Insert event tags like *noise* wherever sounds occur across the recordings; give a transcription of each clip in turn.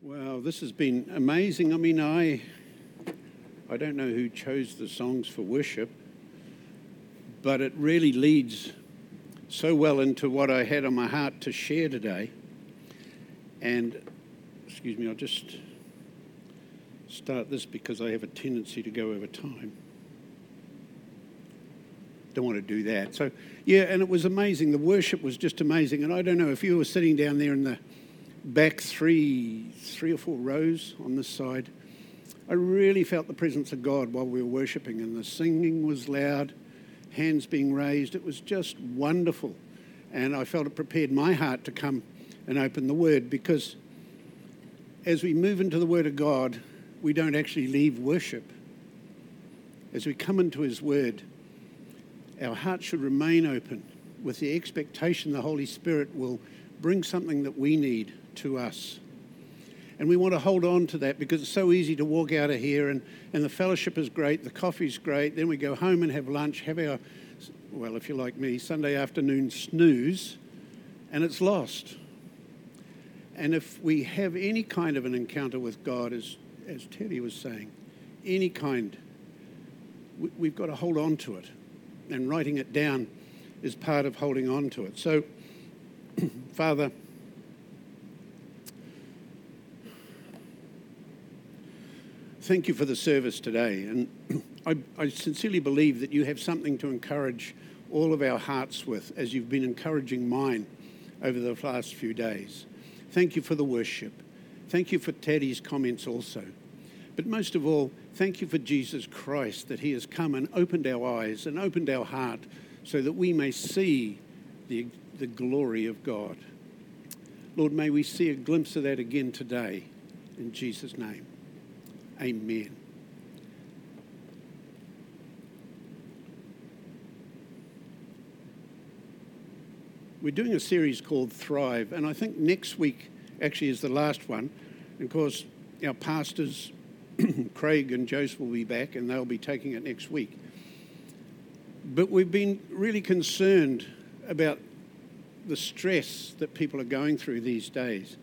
Wow, this has been amazing. I mean, I I don't know who chose the songs for worship, but it really leads so well into what I had on my heart to share today. And excuse me, I'll just start this because I have a tendency to go over time. Don't want to do that. So, yeah, and it was amazing. The worship was just amazing. And I don't know if you were sitting down there in the back three, three or four rows on this side, I really felt the presence of God while we were worshiping, and the singing was loud, hands being raised. It was just wonderful. And I felt it prepared my heart to come and open the Word because as we move into the Word of God, we don't actually leave worship. As we come into His Word, our heart should remain open with the expectation the Holy Spirit will bring something that we need to us. And we want to hold on to that because it's so easy to walk out of here and, and the fellowship is great, the coffee's great, then we go home and have lunch, have our, well, if you're like me, Sunday afternoon snooze, and it's lost. And if we have any kind of an encounter with God, as, as Teddy was saying, any kind, we, we've got to hold on to it. And writing it down is part of holding on to it. So, *clears throat* Father, thank you for the service today. And *clears throat* I, I, sincerely believe that you have something to encourage all of our hearts with, as you've been encouraging mine over the last few days. Thank you for the worship. Thank you for Teddy's comments also. But most of all, thank you for Jesus Christ that he has come and opened our eyes and opened our heart so that we may see the, the glory of God. Lord, may we see a glimpse of that again today. In Jesus' name. Amen. We're doing a series called Thrive, and I think next week actually is the last one. And of course, our pastors, *clears throat* Craig and Joseph, will be back, and they'll be taking it next week. But we've been really concerned about the stress that people are going through these days.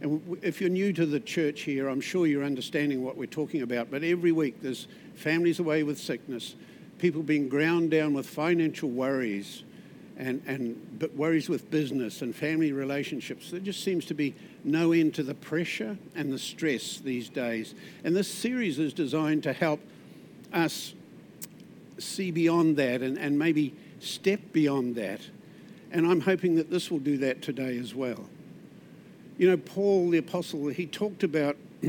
And if you're new to the church here, I'm sure you're understanding what we're talking about. But every week there's families away with sickness, people being ground down with financial worries, and, and worries with business and family relationships. There just seems to be no end to the pressure and the stress these days. And this series is designed to help us see beyond that and, and maybe step beyond that. And I'm hoping that this will do that today as well. You know, Paul the Apostle, he talked about *clears throat*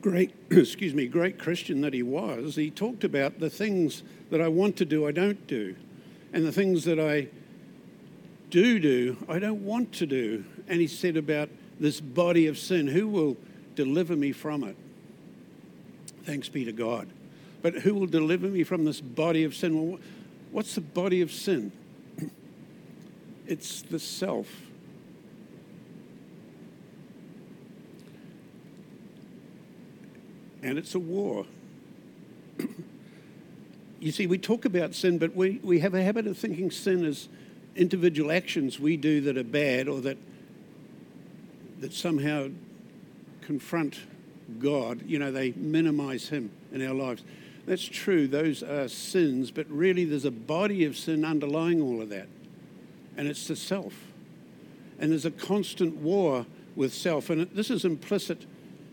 great, *clears throat* excuse me, great Christian that he was. He talked about the things that I want to do, I don't do. And the things that I do do, I don't want to do. And he said about this body of sin, who will deliver me from it? Thanks be to God. But who will deliver me from this body of sin? Well, what's the body of sin? *clears throat* It's the self. And it's a war. *clears throat* you see, we talk about sin, but we, we have a habit of thinking sin as individual actions we do that are bad or that, that somehow confront God. You know, they minimize Him in our lives. That's true, those are sins, but really there's a body of sin underlying all of that, and it's the self. And there's a constant war with self, and this is implicit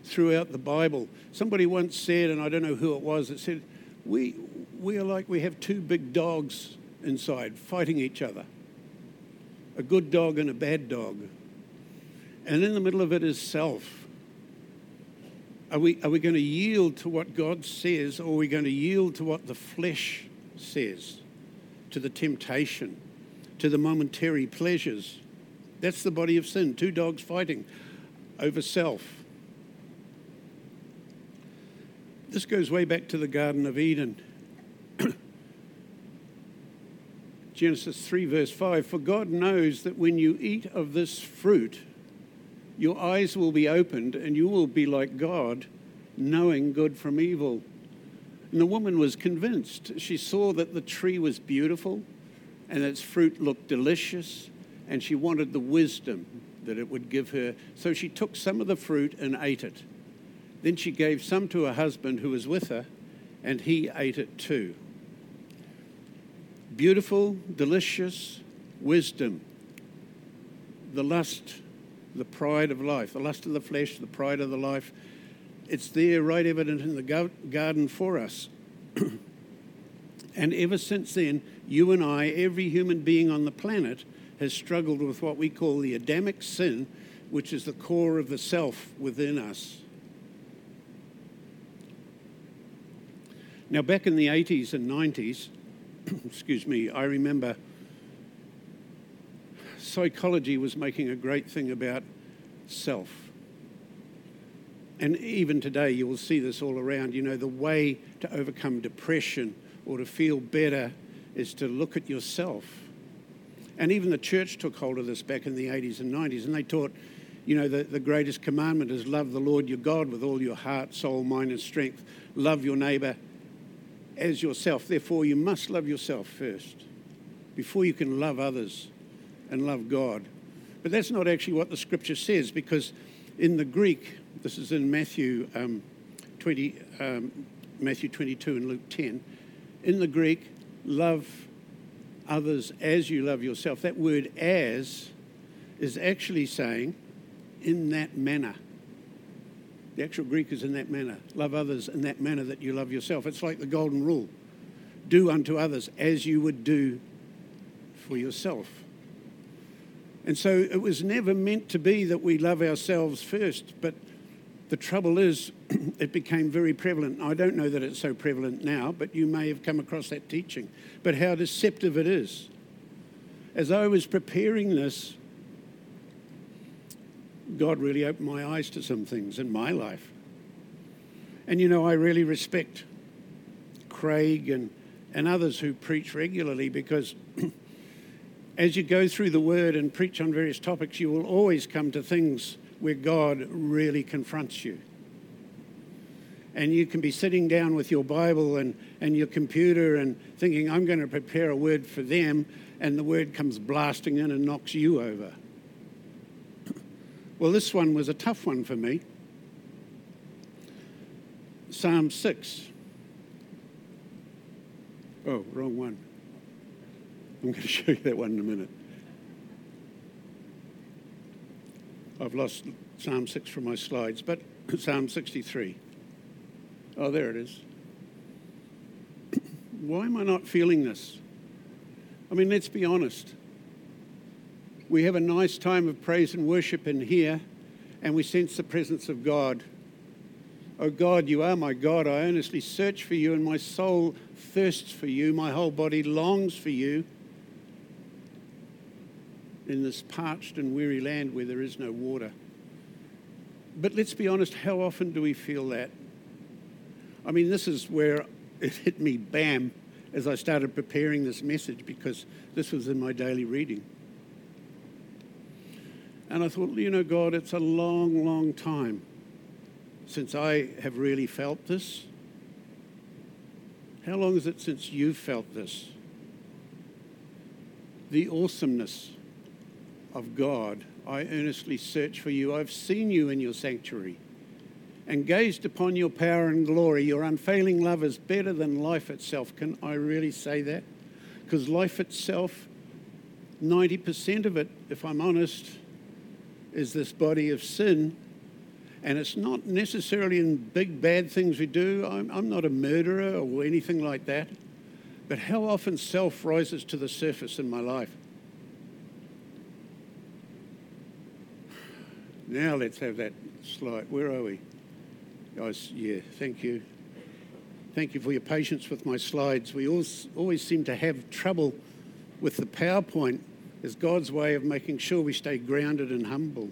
throughout the Bible. Somebody once said, and I don't know who it was, that said, we, we are like we have two big dogs inside fighting each other a good dog and a bad dog. And in the middle of it is self. Are we, are we going to yield to what God says, or are we going to yield to what the flesh says, to the temptation, to the momentary pleasures? That's the body of sin. Two dogs fighting over self. This goes way back to the Garden of Eden. *clears throat* Genesis 3, verse 5 For God knows that when you eat of this fruit, your eyes will be opened and you will be like God, knowing good from evil. And the woman was convinced. She saw that the tree was beautiful and its fruit looked delicious, and she wanted the wisdom that it would give her. So she took some of the fruit and ate it. Then she gave some to her husband who was with her, and he ate it too. Beautiful, delicious wisdom, the lust, the pride of life, the lust of the flesh, the pride of the life. It's there, right evident in the garden for us. *clears throat* and ever since then, you and I, every human being on the planet, has struggled with what we call the Adamic sin, which is the core of the self within us. Now, back in the 80s and 90s, *clears throat* excuse me, I remember psychology was making a great thing about self. And even today, you will see this all around. You know, the way to overcome depression or to feel better is to look at yourself. And even the church took hold of this back in the 80s and 90s, and they taught, you know, the, the greatest commandment is love the Lord your God with all your heart, soul, mind, and strength. Love your neighbor as yourself. Therefore, you must love yourself first before you can love others and love God. But that's not actually what the scripture says because in the Greek, this is in Matthew um, 20, um, Matthew 22 and Luke 10. In the Greek, love others as you love yourself. That word as is actually saying in that manner. The actual Greek is in that manner. Love others in that manner that you love yourself. It's like the golden rule do unto others as you would do for yourself. And so it was never meant to be that we love ourselves first, but the trouble is *clears throat* it became very prevalent. I don't know that it's so prevalent now, but you may have come across that teaching. But how deceptive it is. As I was preparing this, God really opened my eyes to some things in my life. And you know, I really respect Craig and, and others who preach regularly because *clears throat* as you go through the word and preach on various topics, you will always come to things where God really confronts you. And you can be sitting down with your Bible and, and your computer and thinking, I'm going to prepare a word for them, and the word comes blasting in and knocks you over. Well, this one was a tough one for me. Psalm 6. Oh, wrong one. I'm going *laughs* to show you that one in a minute. I've lost Psalm 6 from my slides, but *clears throat* Psalm 63. Oh, there it is. *clears throat* Why am I not feeling this? I mean, let's be honest. We have a nice time of praise and worship in here, and we sense the presence of God. Oh God, you are my God. I earnestly search for you, and my soul thirsts for you. My whole body longs for you in this parched and weary land where there is no water. But let's be honest, how often do we feel that? I mean, this is where it hit me bam as I started preparing this message because this was in my daily reading. And I thought, you know, God, it's a long, long time since I have really felt this. How long is it since you've felt this? The awesomeness of God, I earnestly search for you. I've seen you in your sanctuary and gazed upon your power and glory. Your unfailing love is better than life itself. Can I really say that? Because life itself, 90% of it, if I'm honest, is this body of sin. And it's not necessarily in big bad things we do. I'm, I'm not a murderer or anything like that. But how often self rises to the surface in my life? Now let's have that slide. Where are we? Guys, yeah, thank you. Thank you for your patience with my slides. We always, always seem to have trouble with the PowerPoint is God's way of making sure we stay grounded and humble.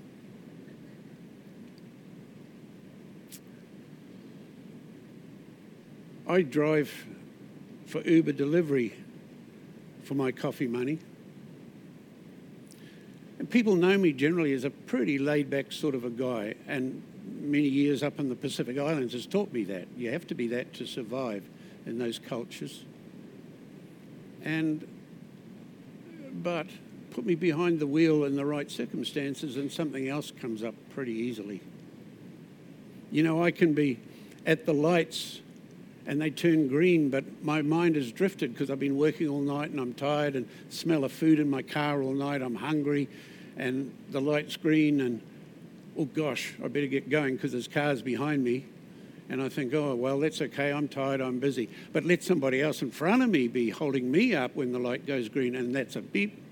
I drive for Uber delivery for my coffee money. And people know me generally as a pretty laid back sort of a guy. And many years up in the Pacific Islands has taught me that. You have to be that to survive in those cultures. And, but put me behind the wheel in the right circumstances, and something else comes up pretty easily. You know, I can be at the lights and they turn green, but my mind has drifted because I've been working all night and I'm tired and smell of food in my car all night. I'm hungry and the light's green and oh gosh, I better get going because there's cars behind me. And I think, oh, well, that's okay. I'm tired. I'm busy. But let somebody else in front of me be holding me up when the light goes green, and that's a beep.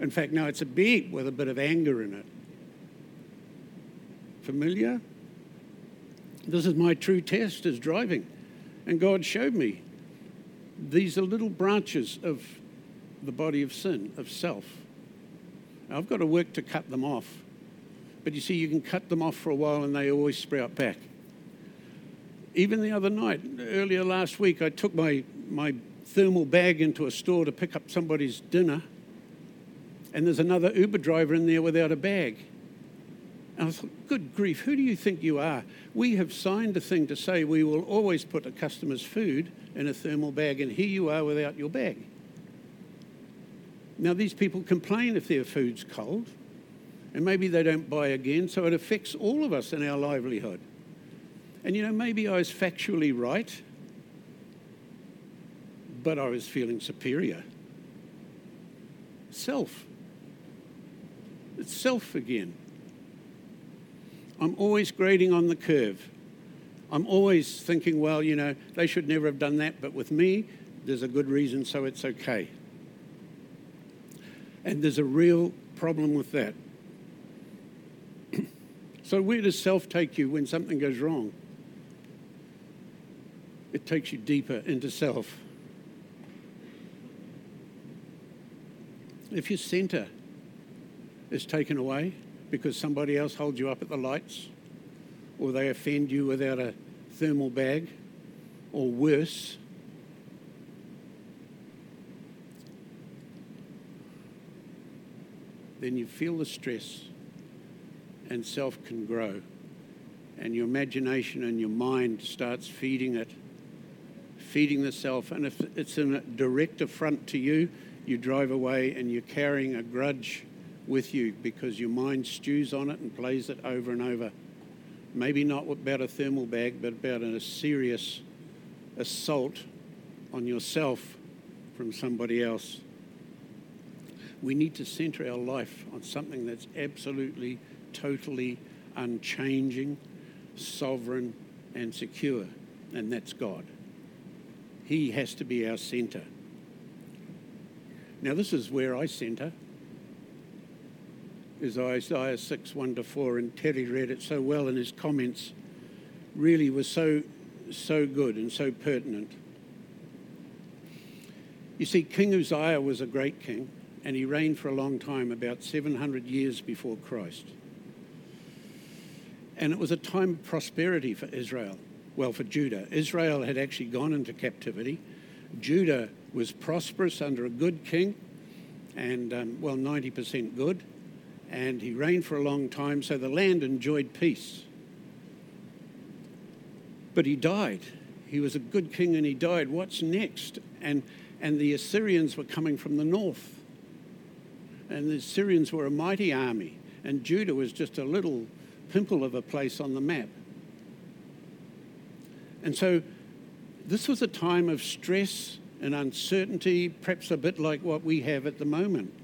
In fact, no, it's a beat with a bit of anger in it. Familiar? This is my true test as driving. And God showed me these are little branches of the body of sin, of self. Now, I've got to work to cut them off. But you see, you can cut them off for a while and they always sprout back. Even the other night, earlier last week, I took my, my thermal bag into a store to pick up somebody's dinner, and there's another Uber driver in there without a bag. And I thought, good grief, who do you think you are? We have signed a thing to say we will always put a customer's food in a thermal bag, and here you are without your bag. Now, these people complain if their food's cold, and maybe they don't buy again, so it affects all of us in our livelihood. And you know, maybe I was factually right, but I was feeling superior. Self. It's self again. I'm always grading on the curve. I'm always thinking, well, you know, they should never have done that, but with me, there's a good reason, so it's okay. And there's a real problem with that. *clears throat* so, where does self take you when something goes wrong? it takes you deeper into self. If your center is taken away because somebody else holds you up at the lights, or they offend you without a thermal bag, or worse, then you feel the stress and self can grow. And your imagination and your mind starts feeding it feeding the self. And if it's a direct affront to you, you drive away and you're carrying a grudge with you because your mind stews on it and plays it over and over. Maybe not about a thermal bag, but about a serious assault on yourself from somebody else. We need to center our life on something that's absolutely, totally unchanging, sovereign, and secure, and that's God. He has to be our centre. Now, this is where I centre, is Isaiah 6 1 to 4, and Terry read it so well in his comments, really was so, so good and so pertinent. You see, King Uzziah was a great king, and he reigned for a long time, about 700 years before Christ. And it was a time of prosperity for Israel well, for Judah. Israel had actually gone into captivity. Judah was prosperous under a good king, and um, well, 90% good, and he reigned for a long time, so the land enjoyed peace. But he died. He was a good king and he died. What's next? And, and the Assyrians were coming from the north. And the Assyrians were a mighty army, and Judah was just a little pimple of a place on the map. And so this was a time of stress and uncertainty, perhaps a bit like what we have at the moment.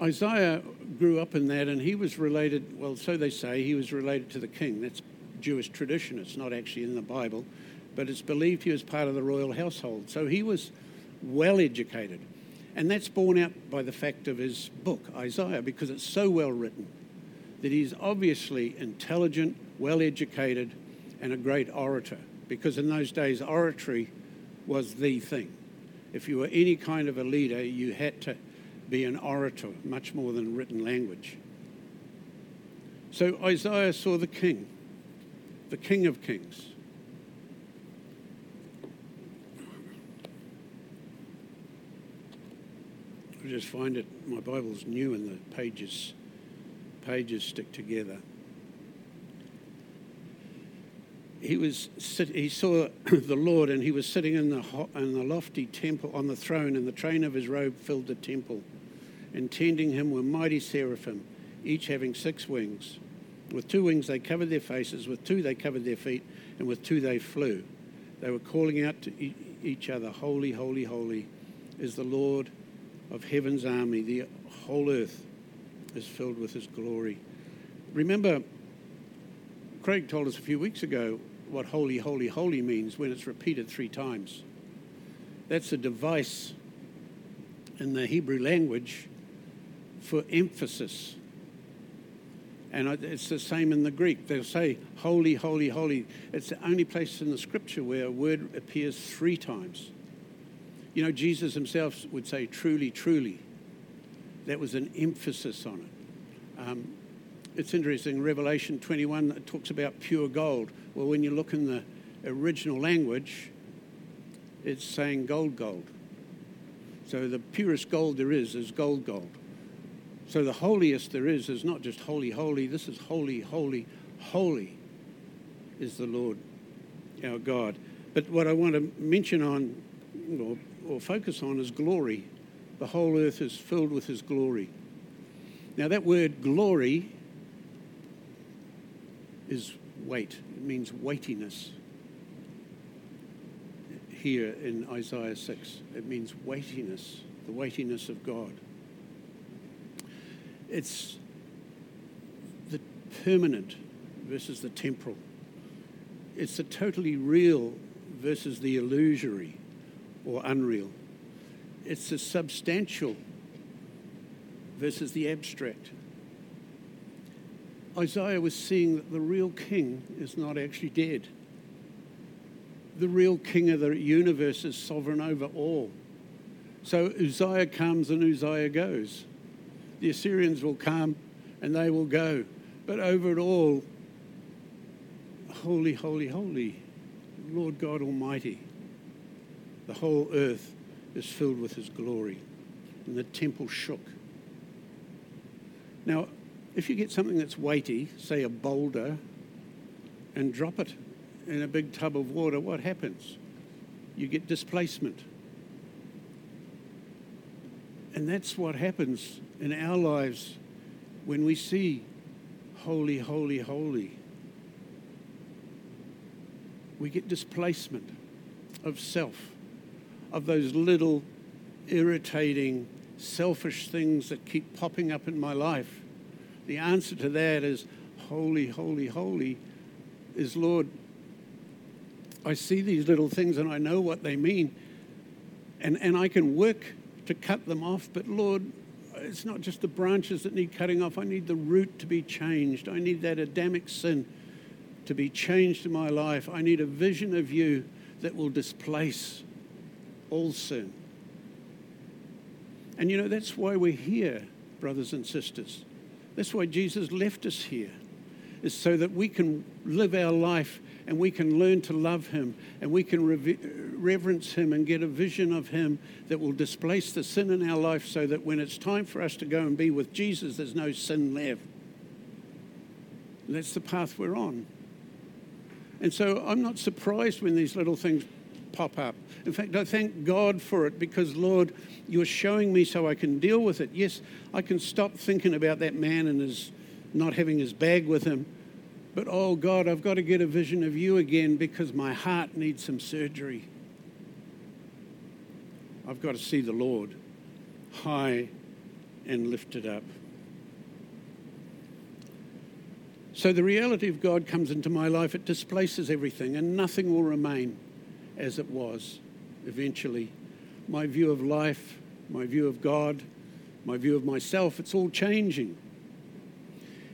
Isaiah grew up in that and he was related, well, so they say, he was related to the king. That's Jewish tradition. It's not actually in the Bible, but it's believed he was part of the royal household. So he was well educated. And that's borne out by the fact of his book, Isaiah, because it's so well written that he's obviously intelligent, well educated, and a great orator. Because in those days, oratory was the thing. If you were any kind of a leader, you had to be an orator, much more than written language. So Isaiah saw the king, the king of kings. I just find it, my Bible's new and the pages pages stick together. he was sit, he saw *coughs* the Lord and he was sitting in the in the lofty temple on the throne and the train of his robe filled the temple and tending him were mighty seraphim each having six wings. With two wings they covered their faces with two they covered their feet and with two they flew. They were calling out to each other holy holy holy is the Lord of heaven's army. The whole earth is filled with his glory. Remember Craig told us a few weeks ago what holy, holy, holy means when it's repeated three times. That's a device in the Hebrew language for emphasis. And it's the same in the Greek. They'll say, holy, holy, holy. It's the only place in the scripture where a word appears three times. You know, Jesus himself would say, truly, truly. That was an emphasis on it. Um, it's interesting, Revelation 21 it talks about pure gold. Well, when you look in the original language, it's saying gold, gold. So the purest gold there is is gold, gold. So the holiest there is is not just holy, holy. This is holy, holy, holy is the Lord our God. But what I want to mention on or, or focus on is glory. The whole earth is filled with his glory. Now, that word glory is weight. It means weightiness. Here in Isaiah 6, it means weightiness, the weightiness of God. It's the permanent versus the temporal. It's the totally real versus the illusory or unreal. It's the substantial versus the abstract. Isaiah was seeing that the real king is not actually dead. The real king of the universe is sovereign over all. So Uzziah comes and Uzziah goes. The Assyrians will come and they will go. But over it all, holy, holy, holy, Lord God Almighty. The whole earth is filled with his glory. And the temple shook. Now, if you get something that's weighty, say a boulder, and drop it in a big tub of water, what happens? You get displacement. And that's what happens in our lives when we see holy, holy, holy. We get displacement of self, of those little irritating, selfish things that keep popping up in my life the answer to that is holy, holy, holy is Lord. I see these little things and I know what they mean, and, and I can work to cut them off, but Lord, it's not just the branches that need cutting off. I need the root to be changed. I need that Adamic sin to be changed in my life. I need a vision of you that will displace all sin. And you know, that's why we're here, brothers and sisters. That's why Jesus left us here, is so that we can live our life and we can learn to love Him and we can reverence Him and get a vision of Him that will displace the sin in our life so that when it's time for us to go and be with Jesus, there's no sin left. that's the path we're on. And so I'm not surprised when these little things pop up. In fact, I thank God for it because, Lord, you're showing me so I can deal with it. Yes, I can stop thinking about that man and his not having his bag with him. But oh God, I've got to get a vision of you again because my heart needs some surgery. I've got to see the Lord high and lifted up. So the reality of God comes into my life, it displaces everything, and nothing will remain as it was eventually. My view of life, my view of God, my view of myself, it's all changing.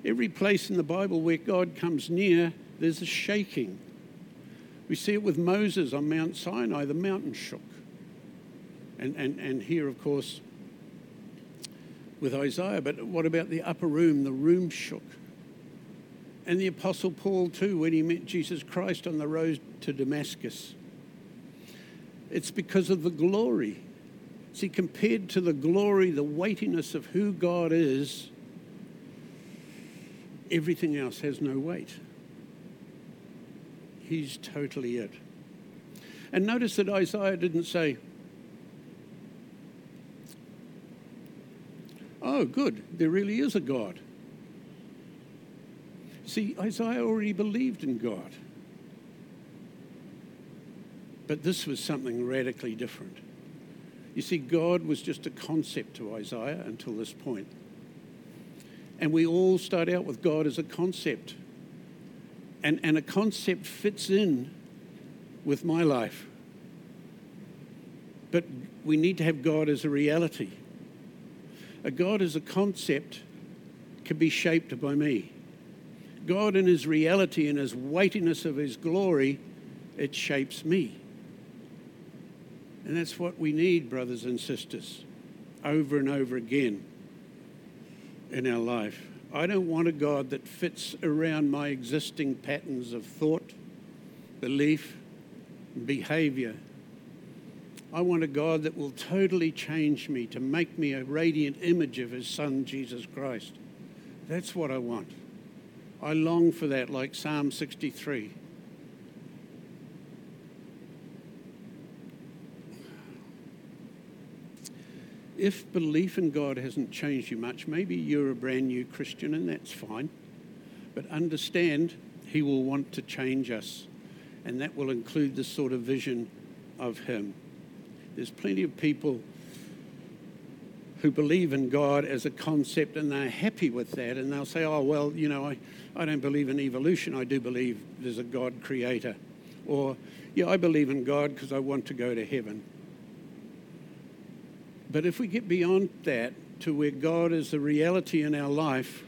Every place in the Bible where God comes near, there's a shaking. We see it with Moses on Mount Sinai, the mountain shook. And, and, and here, of course, with Isaiah. But what about the upper room? The room shook. And the Apostle Paul, too, when he met Jesus Christ on the road to Damascus. It's because of the glory. See, compared to the glory, the weightiness of who God is, everything else has no weight. He's totally it. And notice that Isaiah didn't say, Oh, good, there really is a God. See, Isaiah already believed in God. But this was something radically different. You see, God was just a concept to Isaiah until this point. And we all start out with God as a concept. And, and a concept fits in with my life. But we need to have God as a reality. A God as a concept can be shaped by me. God in his reality and his weightiness of his glory, it shapes me. And that's what we need, brothers and sisters, over and over again in our life. I don't want a God that fits around my existing patterns of thought, belief, behavior. I want a God that will totally change me to make me a radiant image of His Son, Jesus Christ. That's what I want. I long for that, like Psalm 63. If belief in God hasn't changed you much, maybe you're a brand new Christian and that's fine. But understand, He will want to change us, and that will include the sort of vision of Him. There's plenty of people who believe in God as a concept and they're happy with that, and they'll say, Oh, well, you know, I, I don't believe in evolution, I do believe there's a God creator. Or, yeah, I believe in God because I want to go to heaven. But if we get beyond that to where God is the reality in our life,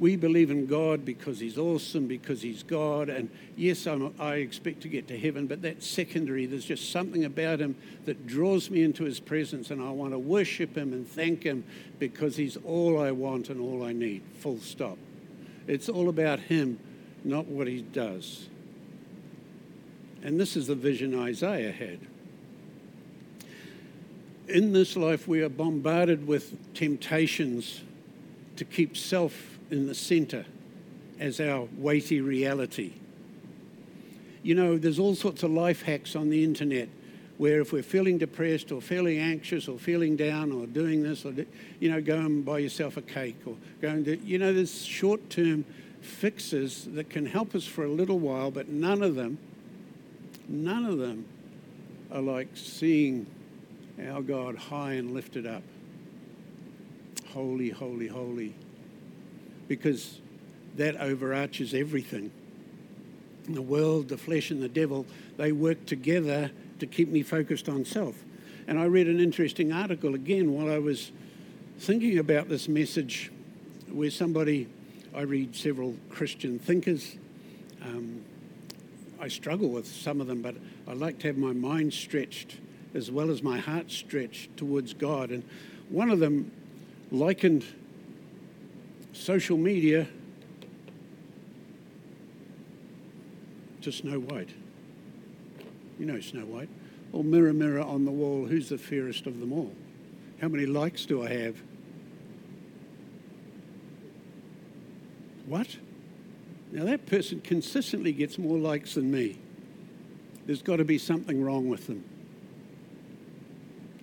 we believe in God because He's awesome, because He's God. And yes, I'm, i expect to get to heaven, but that's secondary. There's just something about Him that draws me into His presence, and I want to worship Him and thank Him because He's all I want and all I need. Full stop. It's all about Him, not what He does. And this is the vision Isaiah had in this life, we are bombarded with temptations to keep self in the center as our weighty reality. You know, there's all sorts of life hacks on the internet where if we're feeling depressed or feeling anxious or feeling down or doing this or, you know, go and buy yourself a cake or go and do, you know, there's short term fixes that can help us for a little while, but none of them, none of them are like seeing our God high and lifted up. Holy, holy, holy. Because that overarches everything. The world, the flesh, and the devil, they work together to keep me focused on self. And I read an interesting article again while I was thinking about this message where somebody, I read several Christian thinkers. Um, I struggle with some of them, but I like to have my mind stretched as well as my heart stretched towards God. And one of them likened social media to Snow White. You know Snow White. Or mirror, mirror on the wall, who's the fairest of them all? How many likes do I have? What? Now that person consistently gets more likes than me. There's got to be something wrong with them.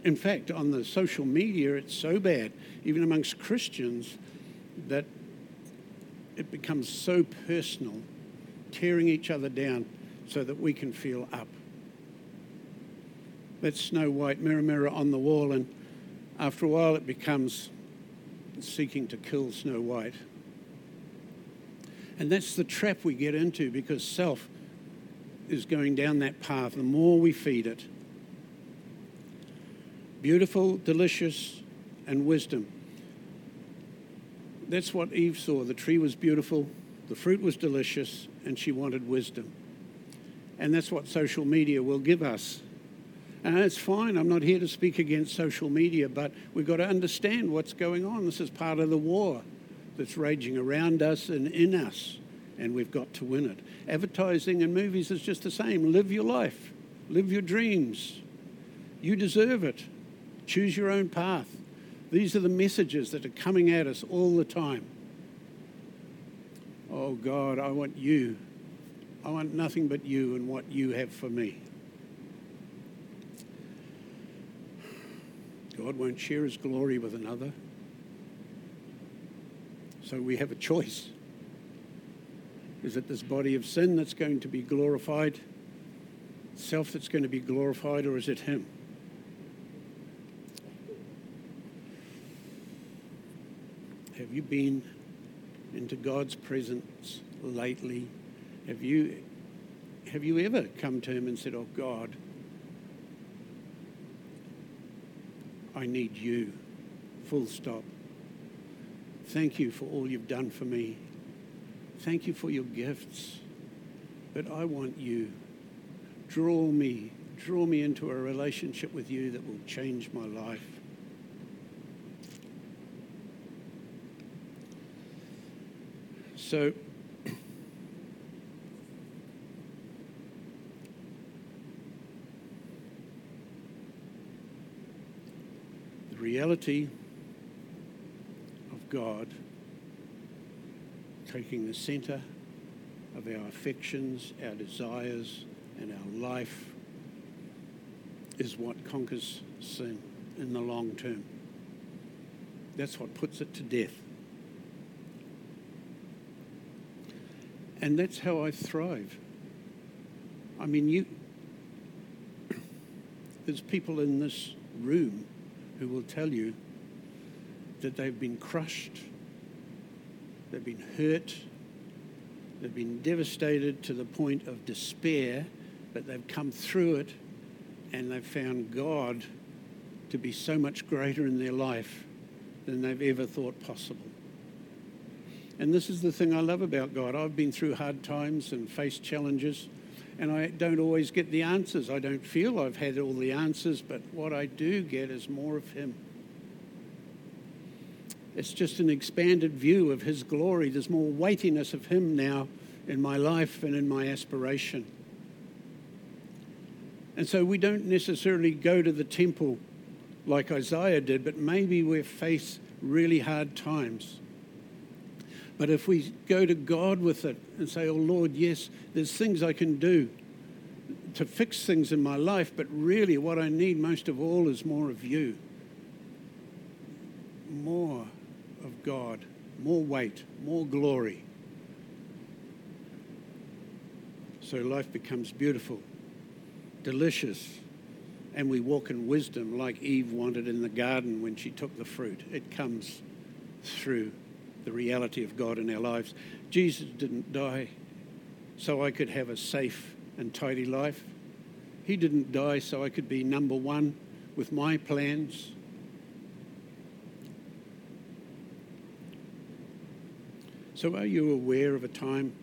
In fact, on the social media, it's so bad, even amongst Christians, that it becomes so personal, tearing each other down so that we can feel up. That's Snow White, mirror, mirror on the wall, and after a while it becomes seeking to kill Snow White. And that's the trap we get into because self is going down that path. The more we feed it, beautiful, delicious, and wisdom. That's what Eve saw. The tree was beautiful, the fruit was delicious, and she wanted wisdom. And that's what social media will give us. And it's fine, I'm not here to speak against social media, but we've got to understand what's going on. This is part of the war that's raging around us and in us, and we've got to win it. Advertising and movies is just the same. Live your life, live your dreams. You deserve it. Choose your own path. These are the messages that are coming at us all the time. Oh God, I want you. I want nothing but you and what you have for me. God won't share his glory with another. So we have a choice. Is it this body of sin that's going to be glorified, self that's going to be glorified, or is it him? Have you been into God's presence lately? Have you, have you ever come to Him and said, Oh God, I need you, full stop. Thank you for all you've done for me. Thank you for your gifts. But I want you. Draw me, draw me into a relationship with you that will change my life. So, the reality of God taking the center of our affections, our desires, and our life is what conquers sin in the long term. That's what puts it to death. And that's how I thrive. I mean, you, *clears throat* there's people in this room who will tell you that they've been crushed, they've been hurt, they've been devastated to the point of despair, but they've come through it and they've found God to be so much greater in their life than they've ever thought possible. And this is the thing I love about God. I've been through hard times and faced challenges, and I don't always get the answers. I don't feel I've had all the answers, but what I do get is more of Him. It's just an expanded view of His glory. There's more weightiness of Him now in my life and in my aspiration. And so we don't necessarily go to the temple like Isaiah did, but maybe we face really hard times but if we go to God with it and say, Oh Lord, yes, there's things I can do to fix things in my life, but really what I need most of all is more of you. More of God, more weight, more glory. So life becomes beautiful, delicious, and we walk in wisdom like Eve wanted in the garden when she took the fruit. It comes through the reality of God in our lives. Jesus didn't die so I could have a safe and tidy life. He didn't die so I could be number one with my plans. So, are you aware of a time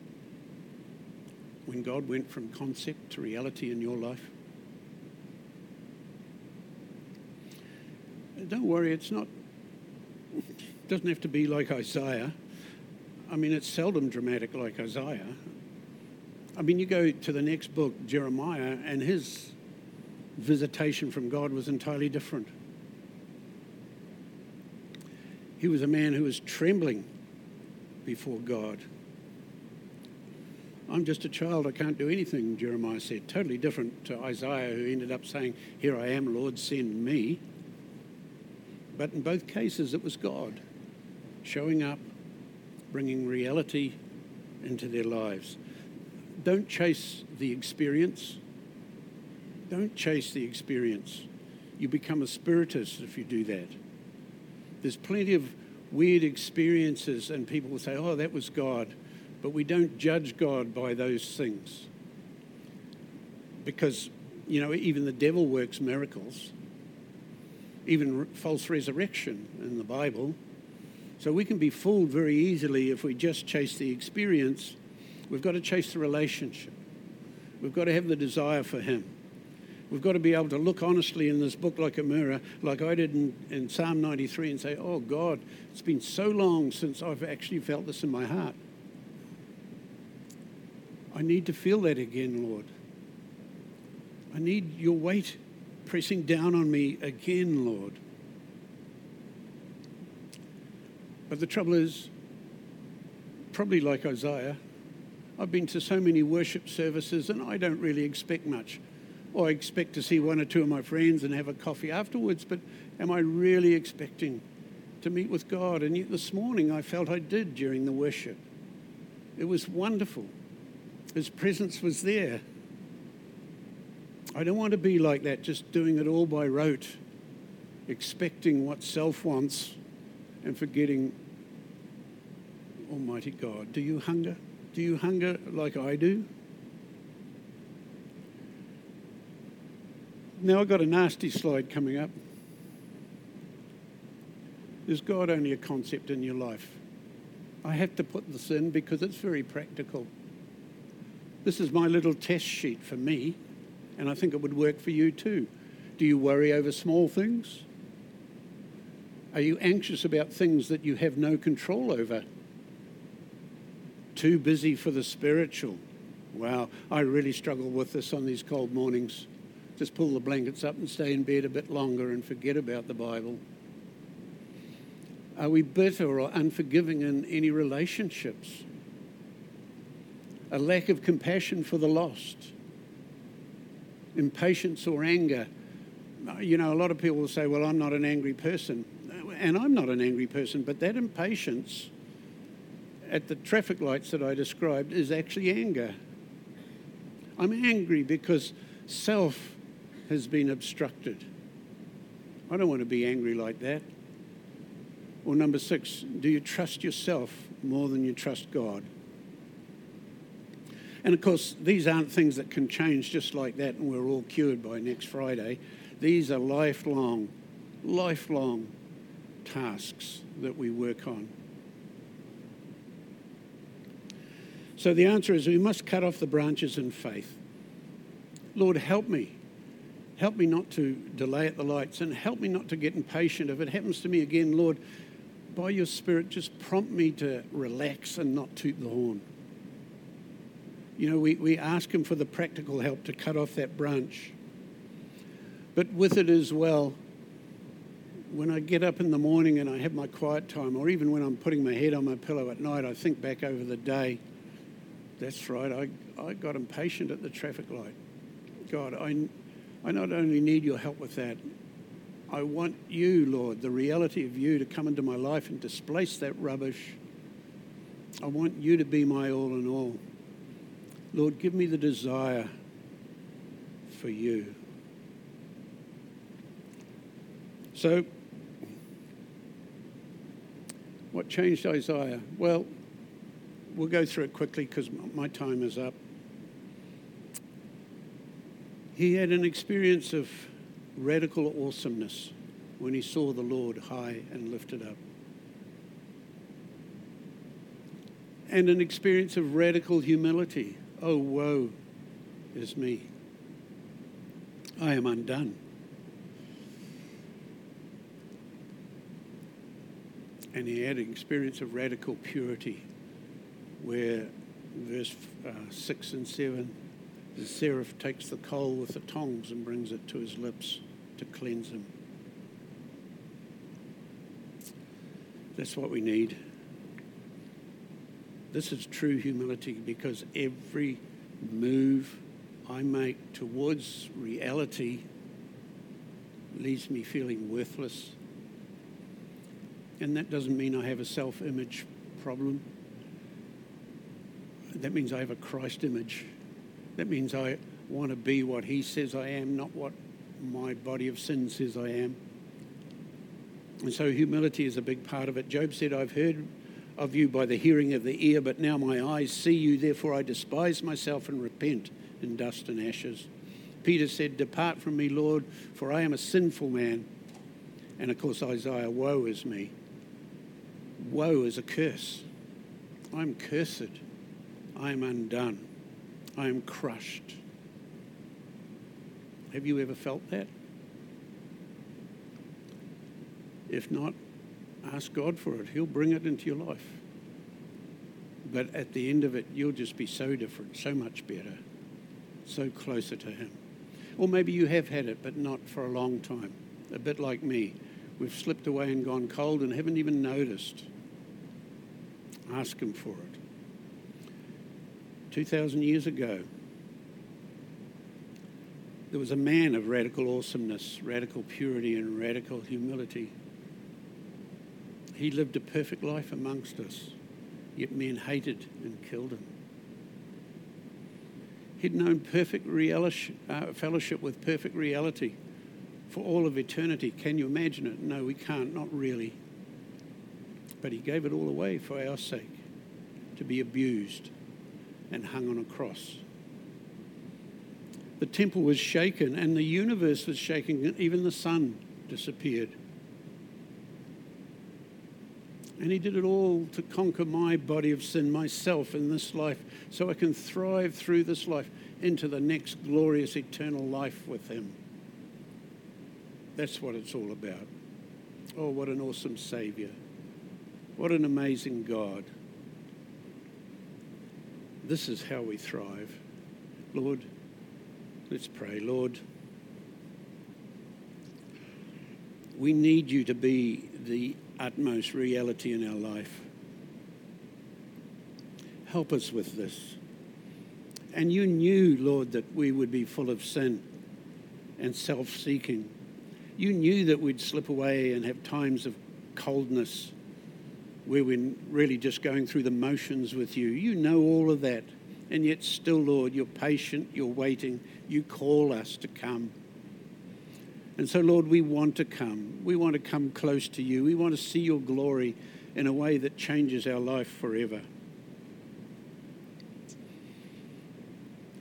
when God went from concept to reality in your life? Don't worry, it's not it doesn't have to be like Isaiah. I mean, it's seldom dramatic like Isaiah. I mean, you go to the next book, Jeremiah, and his visitation from God was entirely different. He was a man who was trembling before God. I'm just a child, I can't do anything, Jeremiah said. Totally different to Isaiah, who ended up saying, Here I am, Lord, send me. But in both cases, it was God showing up, bringing reality into their lives. Don't chase the experience. Don't chase the experience. You become a spiritist if you do that. There's plenty of weird experiences, and people will say, oh, that was God. But we don't judge God by those things. Because, you know, even the devil works miracles, even false resurrection in the Bible. So we can be fooled very easily if we just chase the experience. We've got to chase the relationship. We've got to have the desire for Him. We've got to be able to look honestly in this book like a mirror, like I did in, in Psalm 93, and say, Oh God, it's been so long since I've actually felt this in my heart. I need to feel that again, Lord. I need your weight pressing down on me again, Lord. But the trouble is, probably like Isaiah, I've been to so many worship services and I don't really expect much. Or I expect to see one or two of my friends and have a coffee afterwards, but am I really expecting to meet with God? And yet this morning I felt I did during the worship. It was wonderful. His presence was there. I don't want to be like that, just doing it all by rote, expecting what self wants and forgetting Almighty God. Do you hunger? Do you hunger like I do? Now I've got a nasty slide coming up. Is God only a concept in your life? I have to put this in because it's very practical. This is my little test sheet for me, and I think it would work for you too. Do you worry over small things? Are you anxious about things that you have no control over? Too busy for the spiritual? Wow, I really struggle with this on these cold mornings. Just pull the blankets up and stay in bed a bit longer and forget about the Bible. Are we bitter or unforgiving in any relationships? A lack of compassion for the lost? Impatience or anger? You know, a lot of people will say, Well, I'm not an angry person. And I'm not an angry person, but that impatience at the traffic lights that I described is actually anger. I'm angry because self has been obstructed. I don't want to be angry like that. Or number six, do you trust yourself more than you trust God? And of course, these aren't things that can change just like that and we're all cured by next Friday. These are lifelong, lifelong tasks that we work on. So the answer is we must cut off the branches in faith. Lord, help me Help me not to delay at the lights and help me not to get impatient. If it happens to me again, Lord, by your Spirit, just prompt me to relax and not toot the horn. You know, we, we ask Him for the practical help to cut off that branch. But with it as well, when I get up in the morning and I have my quiet time, or even when I'm putting my head on my pillow at night, I think back over the day. That's right, I, I got impatient at the traffic light. God, I, I not only need your help with that, I want you, Lord, the reality of you to come into my life and displace that rubbish. I want you to be my all in all. Lord, give me the desire for you. So, what changed Isaiah? Well, we'll go through it quickly because my time is up he had an experience of radical awesomeness when he saw the Lord high and lifted up. And an experience of radical humility. Oh, woe is me. I am undone. And he had an experience of radical purity, where verse uh, 6 and 7 the seraph takes the coal with the tongs and brings it to his lips to cleanse him. That's what we need. This is true humility because every move I make towards reality leaves me feeling worthless. And that doesn't mean I have a self image problem. That means I have a Christ image that means I want to be what He says I am, not what my body of sin says I am. And so humility is a big part of it. Job said, I've heard of you by the hearing of the ear, but now my eyes see you, therefore I despise myself and repent in dust and ashes. Peter said, Depart from me, Lord, for I am a sinful man. And of course, Isaiah, woe is me. Woe is a curse. I'm cursed. I'm undone. I am crushed. Have you ever felt that? If not, ask God for it. He'll bring it into your life. But at the end of it, you'll just be so different, so much better, so closer to Him. Or maybe you have had it, but not for a long time. A bit like me. We've slipped away and gone cold and haven't even noticed. Ask Him for it. 2,000 years ago, there was a man of radical awesomeness, radical purity, and radical humility. He lived a perfect life amongst us, yet men hated and killed him. He'd known perfect uh, fellowship with perfect reality for all of eternity. Can you imagine it? No, we can't, not really. But he gave it all away for our sake to be abused and hung on a cross. The temple was shaken and the universe was shaken, even the sun disappeared. And he did it all to conquer my body of sin, myself in this life, so I can thrive through this life into the next glorious eternal life with him. That's what it's all about. Oh, what an awesome Savior. What an amazing God. This is how we thrive. Lord, let's pray. Lord, we need you to be the utmost reality in our life. Help us with this. And you knew, Lord, that we would be full of sin and self seeking. You knew that we'd slip away and have times of coldness where we're really just going through the motions with you. You know all of that. And yet, still, Lord, you're patient, you're waiting, you call us to come. And so, Lord, we want to come. We want to come close to you. We want to see your glory in a way that changes our life forever.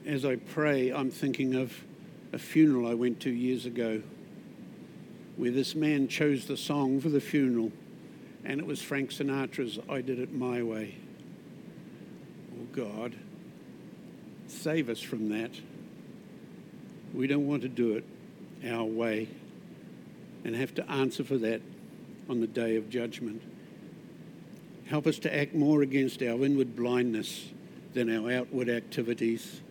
As I pray, I'm thinking of a funeral I went to years ago where this man chose the song for the funeral, and it was Frank Sinatra's I Did It My Way. Oh, God, save us from that. We don't want to do it our way and have to answer for that on the day of judgment. Help us to act more against our inward blindness than our outward activities.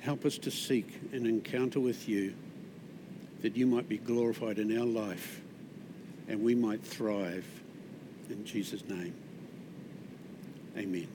Help us to seek an encounter with you that you might be glorified in our life and we might thrive. In Jesus' name, amen.